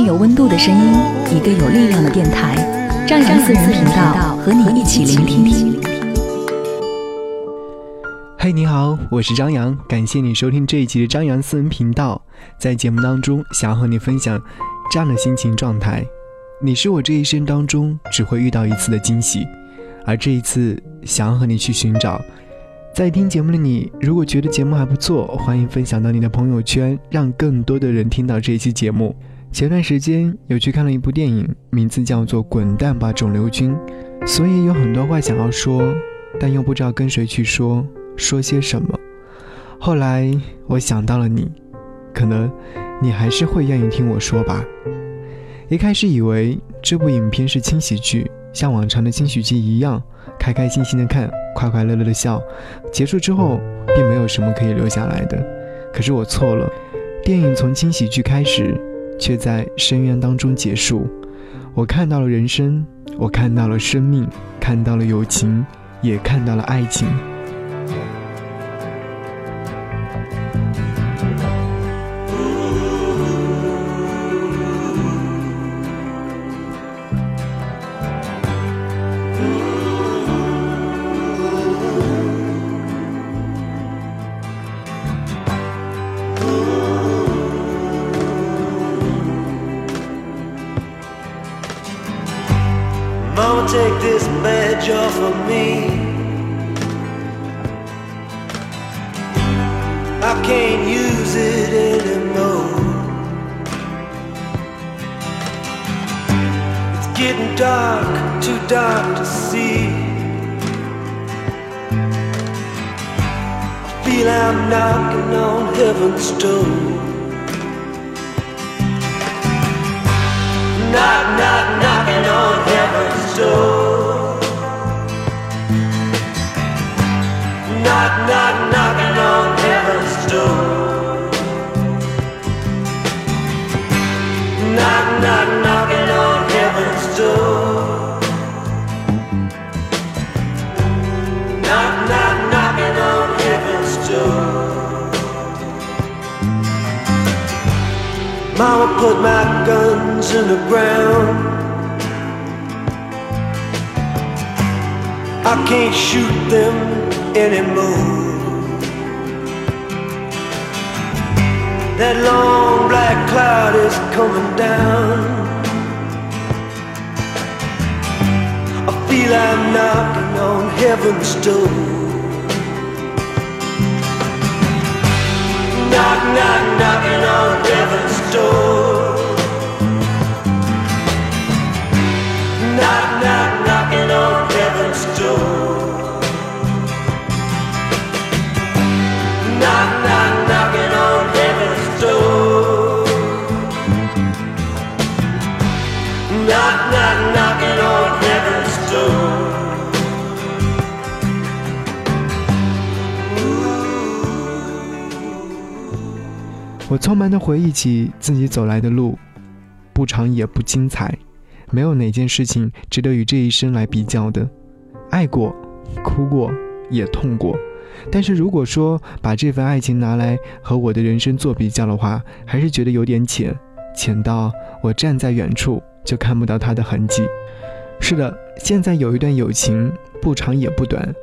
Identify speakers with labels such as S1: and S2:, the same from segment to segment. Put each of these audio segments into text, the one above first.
S1: 有温度的声音，一个有力量的电台，张扬私人频道和你一起聆听。
S2: 嘿，你好，我是张扬，感谢你收听这一期的张扬私人频道。在节目当中，想要和你分享这样的心情状态：你是我这一生当中只会遇到一次的惊喜，而这一次想要和你去寻找。在听节目的你，如果觉得节目还不错，欢迎分享到你的朋友圈，让更多的人听到这一期节目。前段时间有去看了一部电影，名字叫做《滚蛋吧，肿瘤君》，所以有很多话想要说，但又不知道跟谁去说，说些什么。后来我想到了你，可能你还是会愿意听我说吧。一开始以为这部影片是轻喜剧，像往常的轻喜剧一样，开开心心的看，快快乐乐的笑，结束之后并没有什么可以留下来的。可是我错了，电影从轻喜剧开始。却在深渊当中结束。我看到了人生，我看到了生命，看到了友情，也看到了爱情。Feel I'm knocking on heaven's door. Knock, knock, knocking on heaven's door. Knock, knock, knocking on heaven's door. Knock, knock, put my guns in the ground. I can't shoot them anymore. That long black cloud is coming down. I feel I'm knocking on heaven's door. Knock, knock, knocking on heaven's door. 我匆忙地回忆起自己走来的路，不长也不精彩，没有哪件事情值得与这一生来比较的。爱过，哭过，也痛过。但是如果说把这份爱情拿来和我的人生做比较的话，还是觉得有点浅，浅到我站在远处就看不到它的痕迹。是的，现在有一段友情，不长也不短，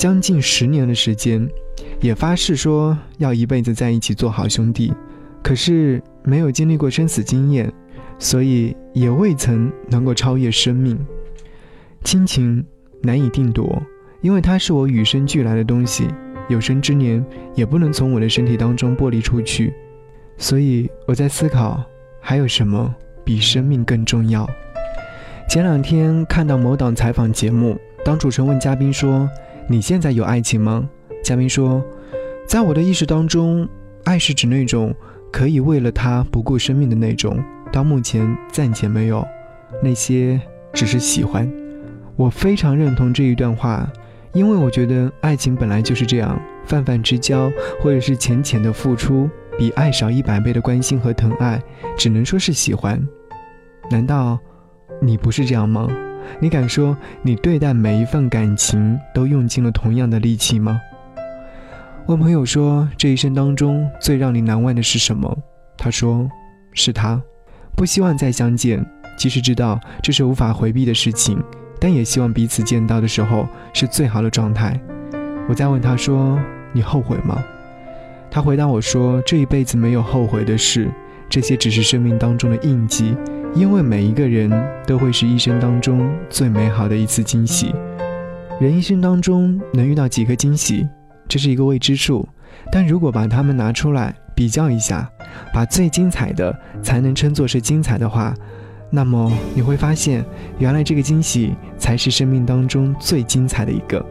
S2: 将近十年的时间，也发誓说要一辈子在一起做好兄弟。可是没有经历过生死经验，所以也未曾能够超越生命。亲情难以定夺，因为它是我与生俱来的东西，有生之年也不能从我的身体当中剥离出去。所以我在思考，还有什么比生命更重要？前两天看到某档采访节目，当主持人问嘉宾说：“你现在有爱情吗？”嘉宾说：“在我的意识当中，爱是指那种可以为了他不顾生命的那种。”到目前暂且没有，那些只是喜欢。我非常认同这一段话，因为我觉得爱情本来就是这样，泛泛之交或者是浅浅的付出，比爱少一百倍的关心和疼爱，只能说是喜欢。难道你不是这样吗？你敢说你对待每一份感情都用尽了同样的力气吗？问朋友说这一生当中最让你难忘的是什么？他说是他，不希望再相见，即使知道这是无法回避的事情，但也希望彼此见到的时候是最好的状态。我再问他说你后悔吗？他回答我说这一辈子没有后悔的事，这些只是生命当中的印记。因为每一个人都会是一生当中最美好的一次惊喜。人一生当中能遇到几个惊喜，这是一个未知数。但如果把它们拿出来比较一下，把最精彩的才能称作是精彩的话，那么你会发现，原来这个惊喜才是生命当中最精彩的一个。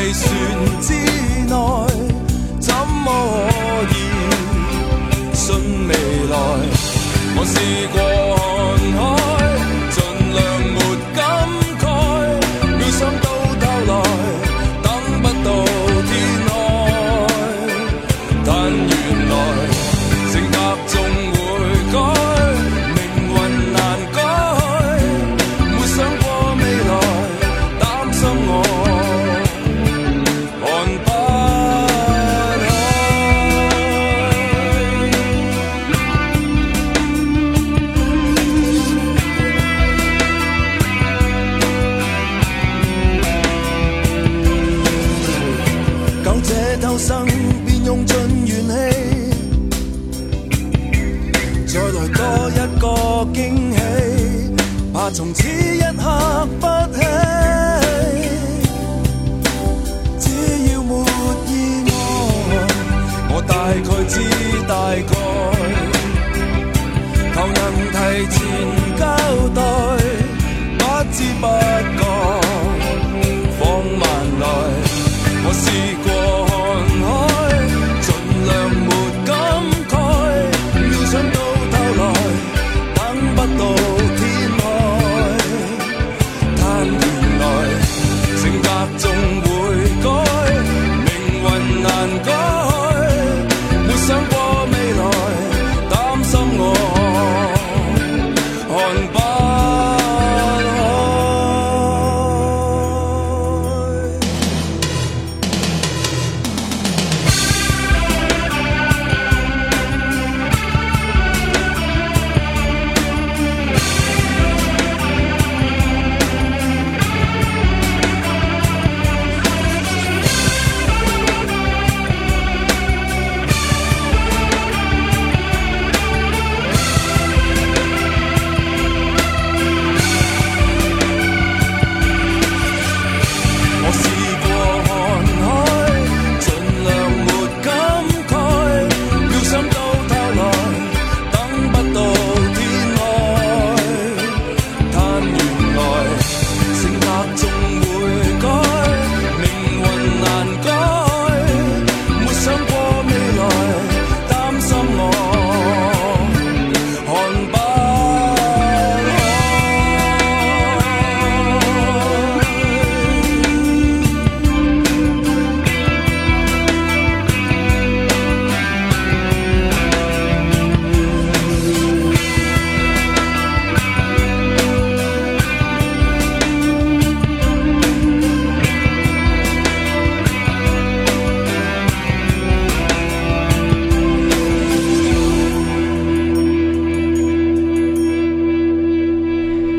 S3: 计算从此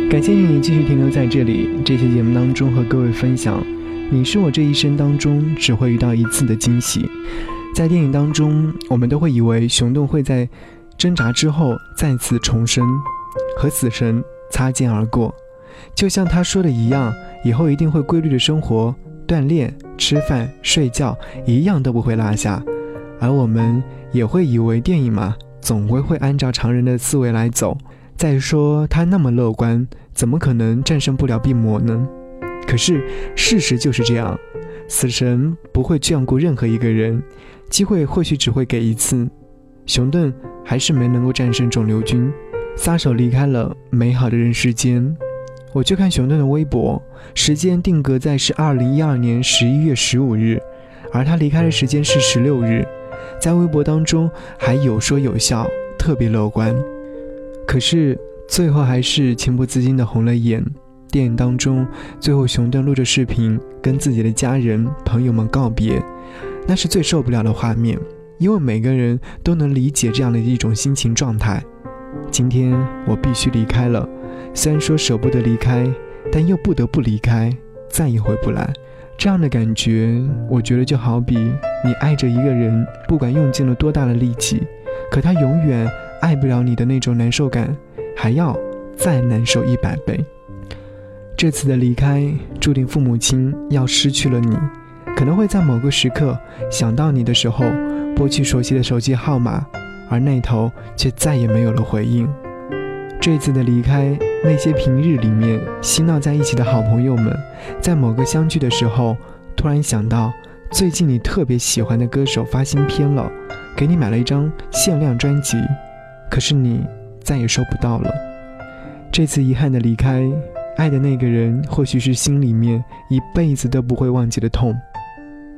S3: 感
S2: 谢你继续停留在这里。这期节目当中和各位分享，你是我这一生当中只会遇到一次的惊喜。在电影当中，我们都会以为熊顿会在挣扎之后再次重生，和死神擦肩而过，就像他说的一样，以后一定会规律的生活、锻炼、吃饭、睡觉，一样都不会落下。而我们也会以为电影嘛，总归会按照常人的思维来走。再说他那么乐观，怎么可能战胜不了病魔呢？可是事实就是这样，死神不会眷顾任何一个人，机会或许只会给一次。熊顿还是没能够战胜肿瘤君，撒手离开了美好的人世间。我去看熊顿的微博，时间定格在是二零一二年十一月十五日，而他离开的时间是十六日，在微博当中还有说有笑，特别乐观。可是最后还是情不自禁的红了眼。电影当中，最后熊顿录着视频跟自己的家人朋友们告别，那是最受不了的画面，因为每个人都能理解这样的一种心情状态。今天我必须离开了，虽然说舍不得离开，但又不得不离开，再也回不来。这样的感觉，我觉得就好比你爱着一个人，不管用尽了多大的力气，可他永远。爱不了你的那种难受感，还要再难受一百倍。这次的离开，注定父母亲要失去了你，可能会在某个时刻想到你的时候，拨去熟悉的手机号码，而那头却再也没有了回应。这次的离开，那些平日里面嬉闹在一起的好朋友们，在某个相聚的时候，突然想到最近你特别喜欢的歌手发新片了，给你买了一张限量专辑。可是你再也收不到了。这次遗憾的离开，爱的那个人或许是心里面一辈子都不会忘记的痛。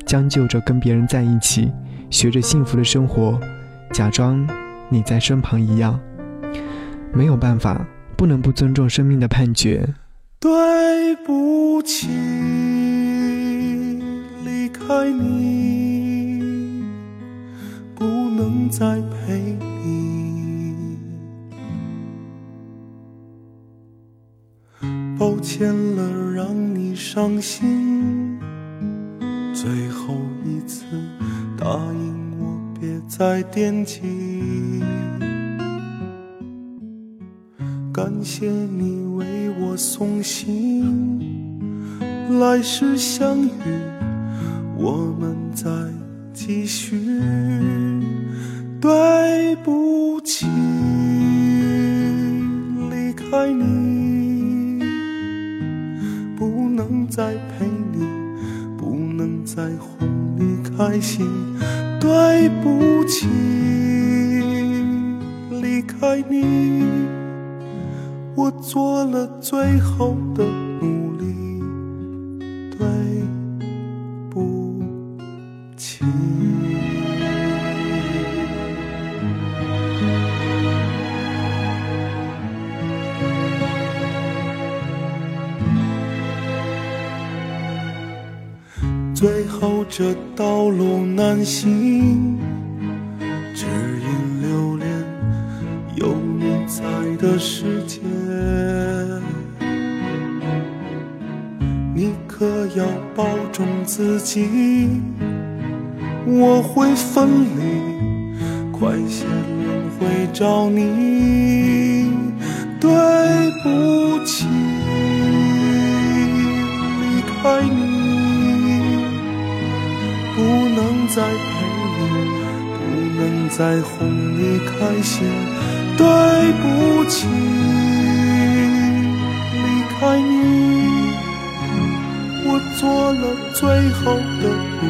S2: 将就着跟别人在一起，学着幸福的生活，假装你在身旁一样。没有办法，不能不尊重生命的判决。
S4: 对不起，离开你，不能再陪你。抱歉了，让你伤心。最后一次，答应我别再惦记。感谢你为我送行，来世相遇，我们再继续。对不起，离开你。再陪你，不能再哄你开心。对不起，离开你，我做了最后的努力。这道路难行，只因留恋有你在的世界。你可要保重自己，我会分离，快些轮回找你。对不起，离开你。再陪你，不能再哄你开心。对不起，离开你，我做了最后的赌。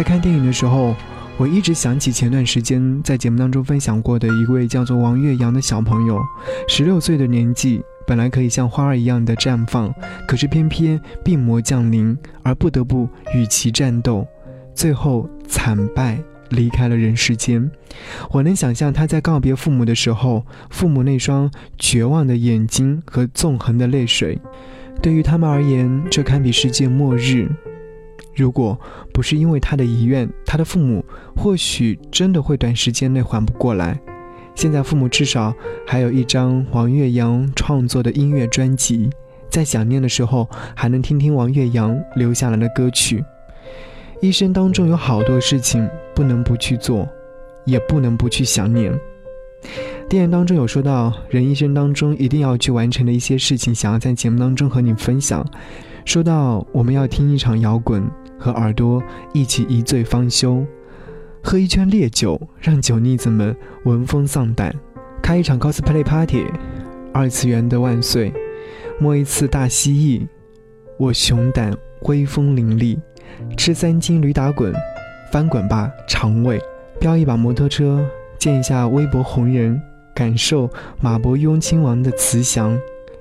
S2: 在看电影的时候，我一直想起前段时间在节目当中分享过的一位叫做王岳阳的小朋友，十六岁的年纪，本来可以像花儿一样的绽放，可是偏偏病魔降临，而不得不与其战斗，最后惨败。离开了人世间，我能想象他在告别父母的时候，父母那双绝望的眼睛和纵横的泪水。对于他们而言，这堪比世界末日。如果不是因为他的遗愿，他的父母或许真的会短时间内缓不过来。现在父母至少还有一张王岳阳创作的音乐专辑，在想念的时候还能听听王岳阳留下来的歌曲。一生当中有好多事情不能不去做，也不能不去想念。电影当中有说到，人一生当中一定要去完成的一些事情，想要在节目当中和你分享。说到我们要听一场摇滚，和耳朵一起一醉方休，喝一圈烈酒，让酒腻子们闻风丧胆，开一场 cosplay party，二次元的万岁，摸一次大蜥蜴，我熊胆威风凛凛。吃三斤驴打滚，翻滚吧肠胃；飙一把摩托车，见一下微博红人，感受马伯庸亲王的慈祥；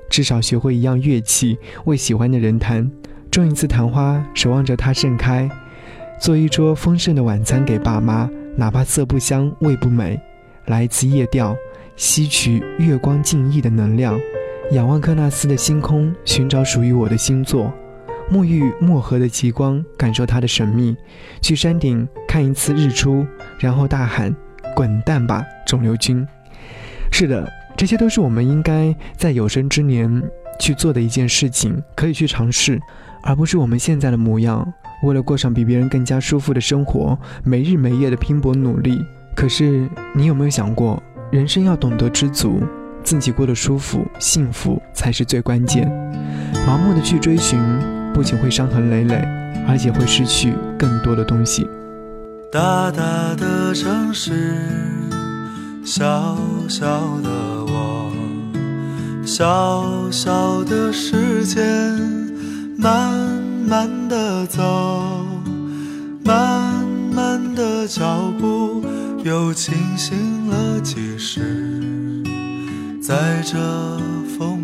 S2: 至少学会一样乐器，为喜欢的人弹；种一次昙花，守望着它盛开；做一桌丰盛的晚餐给爸妈，哪怕色不香味不美；来一次夜钓，吸取月光静谧的能量；仰望克纳斯的星空，寻找属于我的星座。沐浴漠河的极光，感受它的神秘；去山顶看一次日出，然后大喊“滚蛋吧，肿瘤君！”是的，这些都是我们应该在有生之年去做的一件事情，可以去尝试，而不是我们现在的模样。为了过上比别人更加舒服的生活，没日没夜的拼搏努力。可是，你有没有想过，人生要懂得知足，自己过得舒服、幸福才是最关键。盲目的去追寻。不仅会伤痕累累，而且会失去更多的东西。
S5: 大大的城市，小小的，小小的时间，慢慢的走，慢慢的脚步又清醒了几时，在这风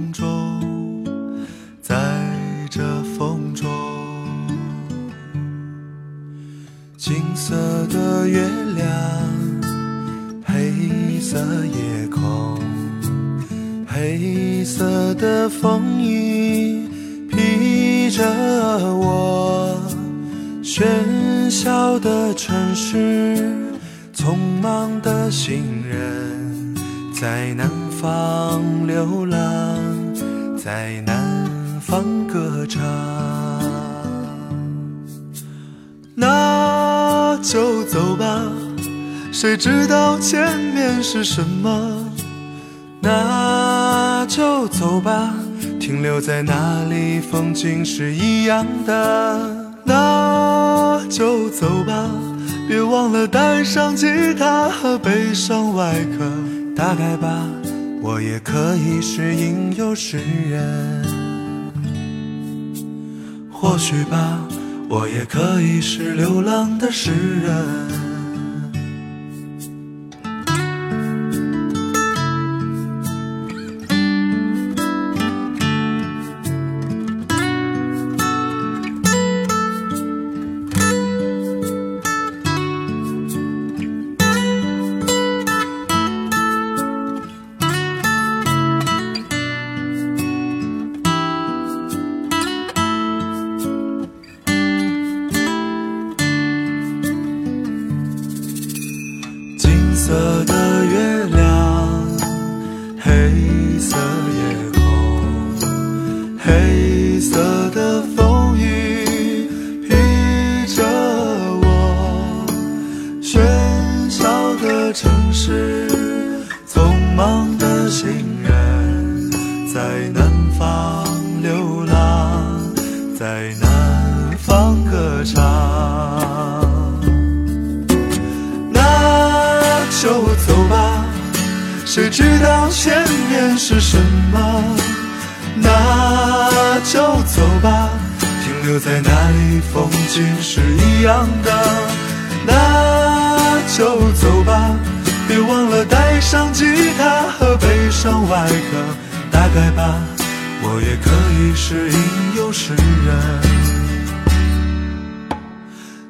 S5: 谁知道前面是什么？那就走吧，停留在那里，风景是一样的。那就走吧，别忘了带上吉他和悲伤外壳。大概吧，我也可以是吟游诗人。或许吧。我也可以是流浪的诗人。走吧，停留在那里，风景是一样的。那就走吧，别忘了带上吉他和悲伤外壳。大概吧，我也可以是吟游诗人。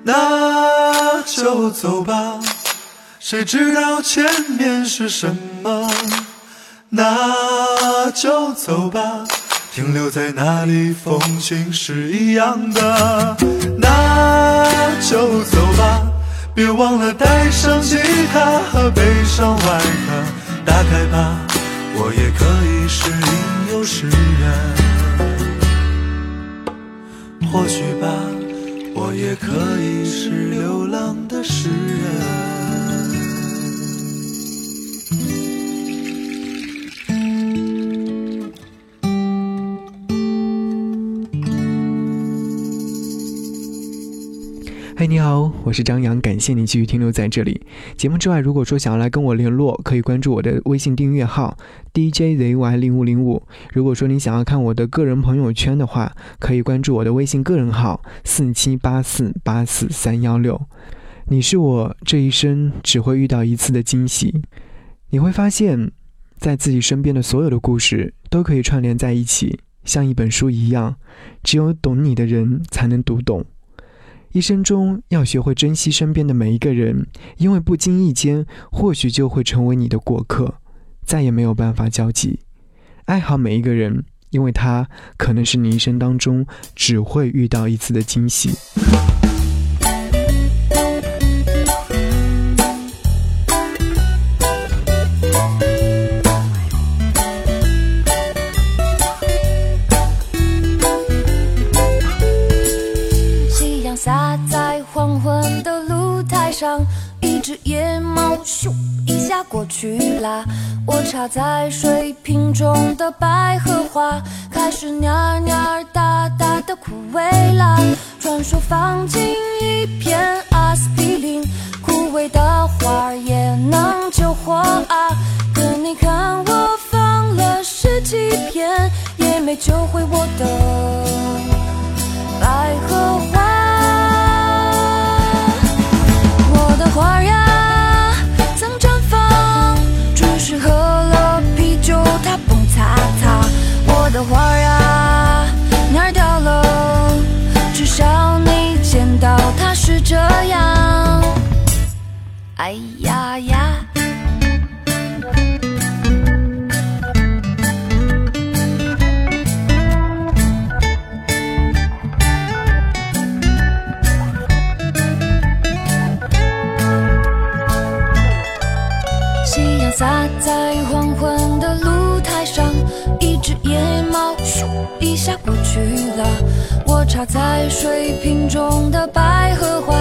S5: 那就走吧，谁知道前面是什么？那就走吧，停留在那里，风景是一样的。那就走吧，别忘了带上吉他和悲伤外壳。打开吧，我也可以是吟游诗人。或许吧。我也可以是流浪的诗人。
S2: 我是张扬，感谢你继续停留在这里。节目之外，如果说想要来跟我联络，可以关注我的微信订阅号 DJZY 零五零五。如果说你想要看我的个人朋友圈的话，可以关注我的微信个人号四七八四八四三幺六。你是我这一生只会遇到一次的惊喜。你会发现，在自己身边的所有的故事都可以串联在一起，像一本书一样，只有懂你的人才能读懂。一生中要学会珍惜身边的每一个人，因为不经意间，或许就会成为你的过客，再也没有办法交集。爱好每一个人，因为他可能是你一生当中只会遇到一次的惊喜。
S6: 野猫咻一下过去啦，我插在水瓶中的百合花开始蔫蔫哒哒的枯萎啦。传说放进一片阿司匹林，枯萎的花也能救活啊。可你看我放了十几片，也没救回我的的花呀，哪儿掉了？至少你见到它是这样。哎呀呀！夕阳洒在黄昏的露台上，一只野猫咻一下过去了。我插在水瓶中的百合花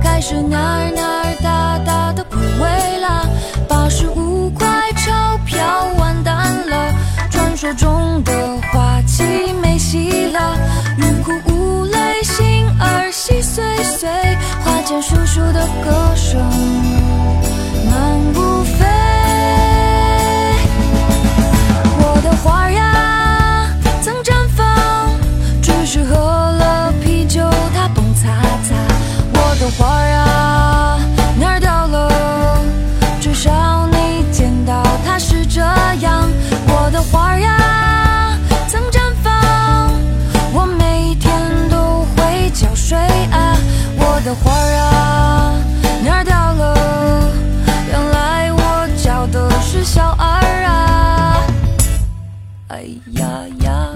S6: 开始蔫蔫哒哒的枯萎了。八十五块钞票完蛋了，传说中的花期没戏了。欲哭无，细碎碎，花间树树的歌声漫无飞。我的花呀，曾绽放，只是喝了啤酒它蹦擦擦。我的花呀，哪儿掉了？至少你见到它是这样。我的花呀，水啊。我的花啊，哪儿掉了？原来我叫的是小二啊。哎呀呀！